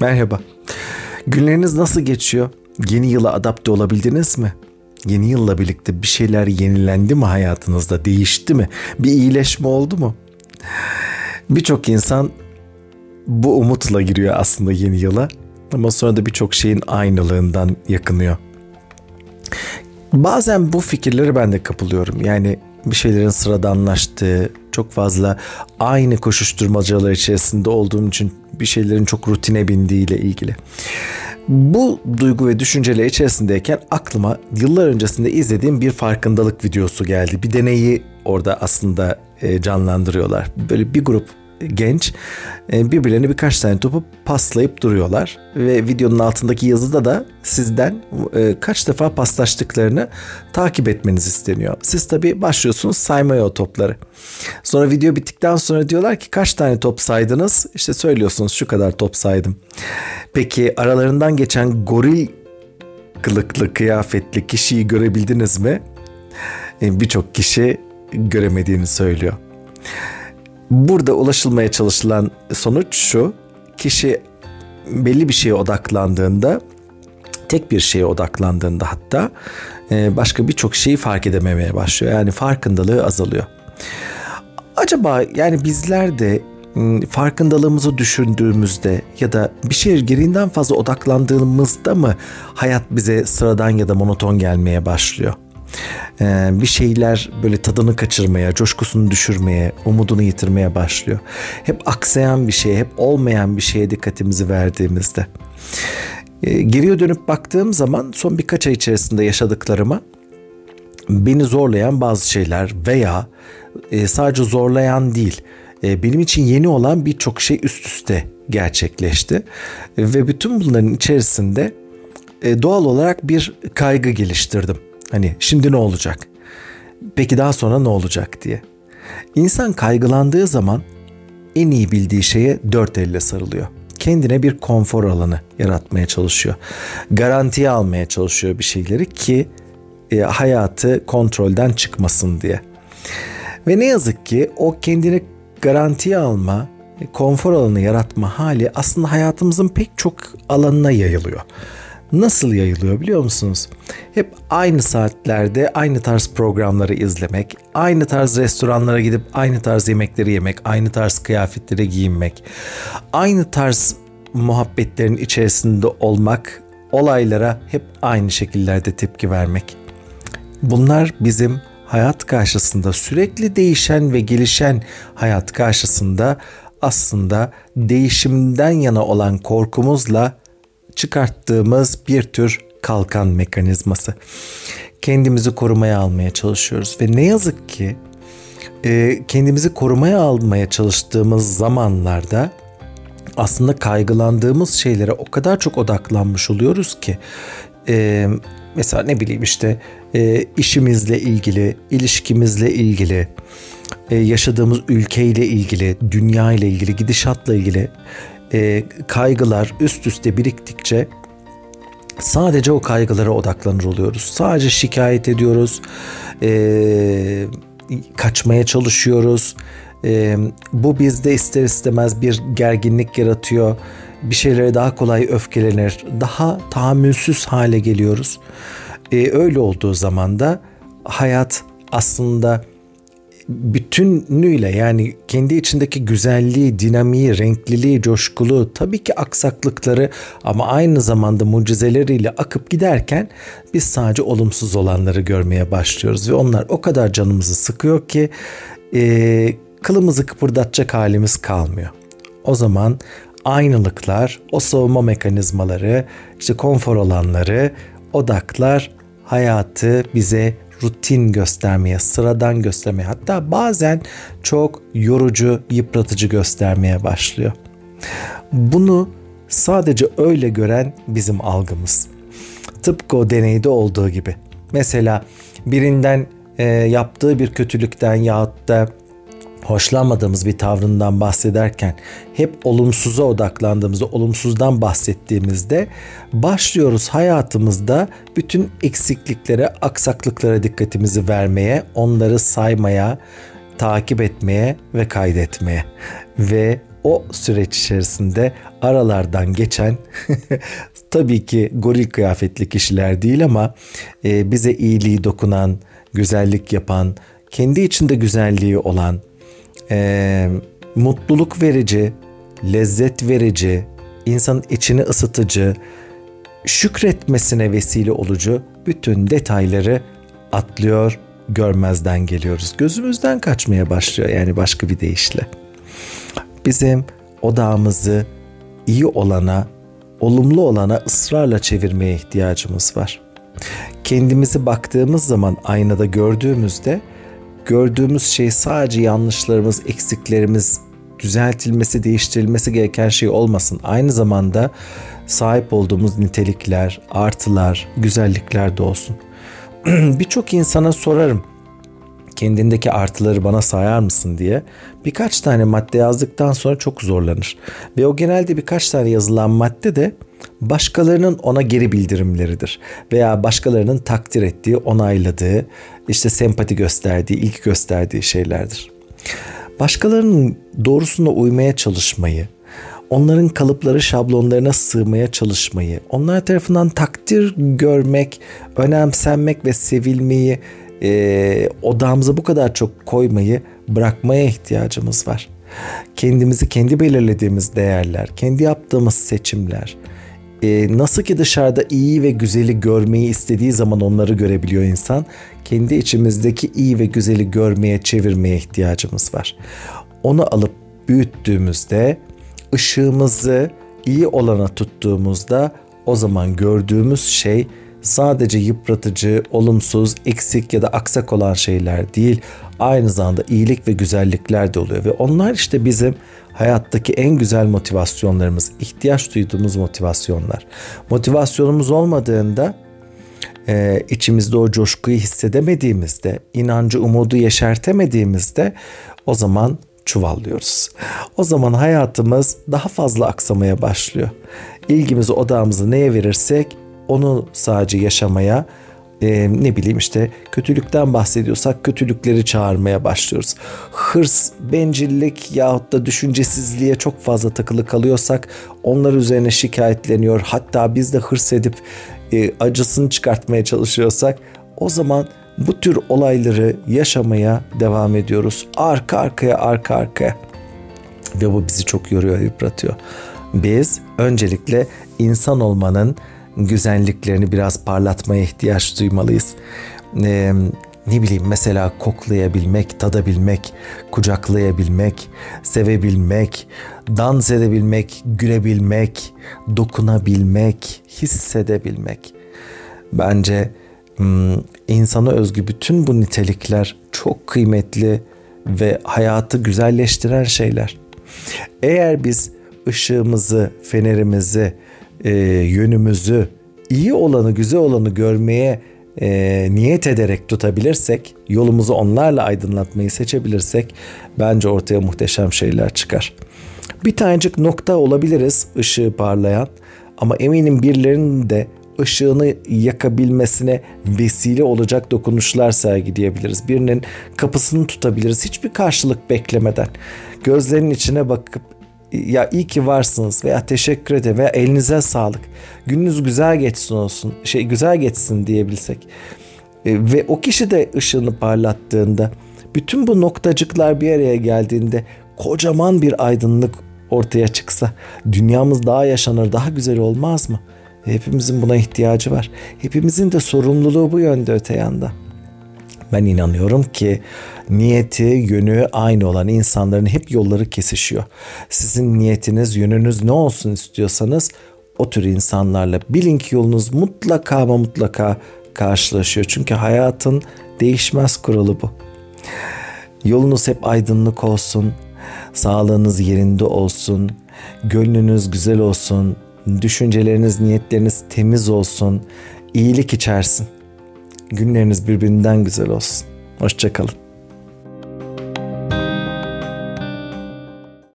Merhaba. Günleriniz nasıl geçiyor? Yeni yıla adapte olabildiniz mi? Yeni yılla birlikte bir şeyler yenilendi mi hayatınızda? Değişti mi? Bir iyileşme oldu mu? Birçok insan bu umutla giriyor aslında yeni yıla. Ama sonra da birçok şeyin aynılığından yakınıyor. Bazen bu fikirleri ben de kapılıyorum. Yani bir şeylerin sıradanlaştığı, çok fazla aynı koşuşturmacalar içerisinde olduğum için bir şeylerin çok rutine bindiğiyle ilgili. Bu duygu ve düşünceler içerisindeyken aklıma yıllar öncesinde izlediğim bir farkındalık videosu geldi. Bir deneyi orada aslında e, canlandırıyorlar. Böyle bir grup genç e, birbirlerine birkaç tane topu paslayıp duruyorlar ve videonun altındaki yazıda da sizden e, kaç defa paslaştıklarını takip etmeniz isteniyor. Siz tabi başlıyorsunuz saymaya o topları. Sonra video bittikten sonra diyorlar ki kaç tane top saydınız? İşte söylüyorsunuz şu kadar top saydım. Peki aralarından geçen goril kılıklı kıyafetli kişiyi görebildiniz mi? E, birçok kişi göremediğini söylüyor. Burada ulaşılmaya çalışılan sonuç şu. Kişi belli bir şeye odaklandığında tek bir şeye odaklandığında hatta e, başka birçok şeyi fark edememeye başlıyor. Yani farkındalığı azalıyor. Acaba yani bizler de farkındalığımızı düşündüğümüzde ya da bir şeye gereğinden fazla odaklandığımızda mı hayat bize sıradan ya da monoton gelmeye başlıyor? Ee, bir şeyler böyle tadını kaçırmaya, coşkusunu düşürmeye, umudunu yitirmeye başlıyor. Hep aksayan bir şeye, hep olmayan bir şeye dikkatimizi verdiğimizde. Ee, geriye dönüp baktığım zaman son birkaç ay içerisinde yaşadıklarıma beni zorlayan bazı şeyler veya e, sadece zorlayan değil, e, benim için yeni olan birçok şey üst üste gerçekleşti. Ve bütün bunların içerisinde e, doğal olarak bir kaygı geliştirdim. Hani şimdi ne olacak? Peki daha sonra ne olacak diye. İnsan kaygılandığı zaman en iyi bildiği şeye dört elle sarılıyor. Kendine bir konfor alanı yaratmaya çalışıyor. Garantiye almaya çalışıyor bir şeyleri ki e, hayatı kontrolden çıkmasın diye. Ve ne yazık ki o kendini garantiye alma, konfor alanı yaratma hali aslında hayatımızın pek çok alanına yayılıyor. Nasıl yayılıyor biliyor musunuz? Hep aynı saatlerde aynı tarz programları izlemek, aynı tarz restoranlara gidip aynı tarz yemekleri yemek, aynı tarz kıyafetleri giyinmek, aynı tarz muhabbetlerin içerisinde olmak, olaylara hep aynı şekillerde tepki vermek. Bunlar bizim hayat karşısında sürekli değişen ve gelişen hayat karşısında aslında değişimden yana olan korkumuzla çıkarttığımız bir tür kalkan mekanizması. Kendimizi korumaya almaya çalışıyoruz ve ne yazık ki e, kendimizi korumaya almaya çalıştığımız zamanlarda aslında kaygılandığımız şeylere o kadar çok odaklanmış oluyoruz ki e, mesela ne bileyim işte e, işimizle ilgili, ilişkimizle ilgili, yaşadığımız ülkeyle ilgili, dünya ile ilgili, gidişatla ilgili e, kaygılar üst üste biriktikçe sadece o kaygılara odaklanır oluyoruz. Sadece şikayet ediyoruz, e, kaçmaya çalışıyoruz. E, bu bizde ister istemez bir gerginlik yaratıyor. Bir şeylere daha kolay öfkelenir, daha tahammülsüz hale geliyoruz. E, öyle olduğu zaman da hayat aslında bütünlüğüyle yani kendi içindeki güzelliği, dinamiği, renkliliği, coşkulu, tabii ki aksaklıkları ama aynı zamanda mucizeleriyle akıp giderken biz sadece olumsuz olanları görmeye başlıyoruz ve onlar o kadar canımızı sıkıyor ki e, kılımızı kıpırdatacak halimiz kalmıyor. O zaman aynılıklar, o savunma mekanizmaları, işte konfor alanları, odaklar hayatı bize rutin göstermeye, sıradan göstermeye hatta bazen çok yorucu, yıpratıcı göstermeye başlıyor. Bunu sadece öyle gören bizim algımız. Tıpkı o deneyde olduğu gibi. Mesela birinden e, yaptığı bir kötülükten yahut da hoşlanmadığımız bir tavrından bahsederken hep olumsuza odaklandığımızda, olumsuzdan bahsettiğimizde başlıyoruz hayatımızda bütün eksikliklere, aksaklıklara dikkatimizi vermeye, onları saymaya, takip etmeye ve kaydetmeye. Ve o süreç içerisinde aralardan geçen tabii ki goril kıyafetli kişiler değil ama e, bize iyiliği dokunan, güzellik yapan, kendi içinde güzelliği olan, e, mutluluk verici, lezzet verici, insanın içini ısıtıcı, şükretmesine vesile olucu bütün detayları atlıyor, görmezden geliyoruz. Gözümüzden kaçmaya başlıyor yani başka bir deyişle. Bizim odağımızı iyi olana, olumlu olana ısrarla çevirmeye ihtiyacımız var. Kendimizi baktığımız zaman aynada gördüğümüzde gördüğümüz şey sadece yanlışlarımız, eksiklerimiz, düzeltilmesi, değiştirilmesi gereken şey olmasın. Aynı zamanda sahip olduğumuz nitelikler, artılar, güzellikler de olsun. Birçok insana sorarım kendindeki artıları bana sayar mısın diye birkaç tane madde yazdıktan sonra çok zorlanır. Ve o genelde birkaç tane yazılan madde de başkalarının ona geri bildirimleridir. Veya başkalarının takdir ettiği, onayladığı, işte sempati gösterdiği, ilk gösterdiği şeylerdir. Başkalarının doğrusuna uymaya çalışmayı, onların kalıpları şablonlarına sığmaya çalışmayı, onlar tarafından takdir görmek, önemsenmek ve sevilmeyi e, odamıza bu kadar çok koymayı bırakmaya ihtiyacımız var. Kendimizi kendi belirlediğimiz değerler, kendi yaptığımız seçimler, e, nasıl ki dışarıda iyi ve güzeli görmeyi istediği zaman onları görebiliyor insan, kendi içimizdeki iyi ve güzeli görmeye, çevirmeye ihtiyacımız var. Onu alıp büyüttüğümüzde, ışığımızı iyi olana tuttuğumuzda o zaman gördüğümüz şey sadece yıpratıcı, olumsuz, eksik ya da aksak olan şeyler değil, aynı zamanda iyilik ve güzellikler de oluyor ve onlar işte bizim hayattaki en güzel motivasyonlarımız, ihtiyaç duyduğumuz motivasyonlar. Motivasyonumuz olmadığında e, içimizde o coşkuyu hissedemediğimizde, inancı, umudu yeşertemediğimizde o zaman çuvallıyoruz. O zaman hayatımız daha fazla aksamaya başlıyor. İlgimizi, odağımızı neye verirsek onu sadece yaşamaya e, ne bileyim işte kötülükten bahsediyorsak kötülükleri çağırmaya başlıyoruz. Hırs, bencillik yahut da düşüncesizliğe çok fazla takılı kalıyorsak onlar üzerine şikayetleniyor. Hatta biz de hırs edip e, acısını çıkartmaya çalışıyorsak o zaman bu tür olayları yaşamaya devam ediyoruz. Arka arkaya arka arkaya. Ve bu bizi çok yoruyor, yıpratıyor. Biz öncelikle insan olmanın güzelliklerini biraz parlatmaya ihtiyaç duymalıyız. Ee, ne bileyim mesela koklayabilmek, tadabilmek, kucaklayabilmek, sevebilmek, dans edebilmek, gülebilmek, dokunabilmek, hissedebilmek. Bence hmm, insana özgü bütün bu nitelikler çok kıymetli ve hayatı güzelleştiren şeyler. Eğer biz ışığımızı, fenerimizi, e, yönümüzü, iyi olanı, güzel olanı görmeye e, niyet ederek tutabilirsek, yolumuzu onlarla aydınlatmayı seçebilirsek bence ortaya muhteşem şeyler çıkar. Bir tanecik nokta olabiliriz ışığı parlayan ama eminim birilerinin de ışığını yakabilmesine vesile olacak dokunuşlar sergileyebiliriz. Birinin kapısını tutabiliriz hiçbir karşılık beklemeden. Gözlerinin içine bakıp ya iyi ki varsınız veya teşekkür ederim veya elinize sağlık. Gününüz güzel geçsin olsun. Şey güzel geçsin diyebilsek. E, ve o kişi de ışığını parlattığında bütün bu noktacıklar bir araya geldiğinde kocaman bir aydınlık ortaya çıksa dünyamız daha yaşanır, daha güzel olmaz mı? Hepimizin buna ihtiyacı var. Hepimizin de sorumluluğu bu yönde öte yanda. Ben inanıyorum ki niyeti, yönü aynı olan insanların hep yolları kesişiyor. Sizin niyetiniz, yönünüz ne olsun istiyorsanız o tür insanlarla bilin ki yolunuz mutlaka ama mutlaka karşılaşıyor. Çünkü hayatın değişmez kuralı bu. Yolunuz hep aydınlık olsun, sağlığınız yerinde olsun, gönlünüz güzel olsun, düşünceleriniz, niyetleriniz temiz olsun, iyilik içersin. Günleriniz birbirinden güzel olsun. Hoşçakalın.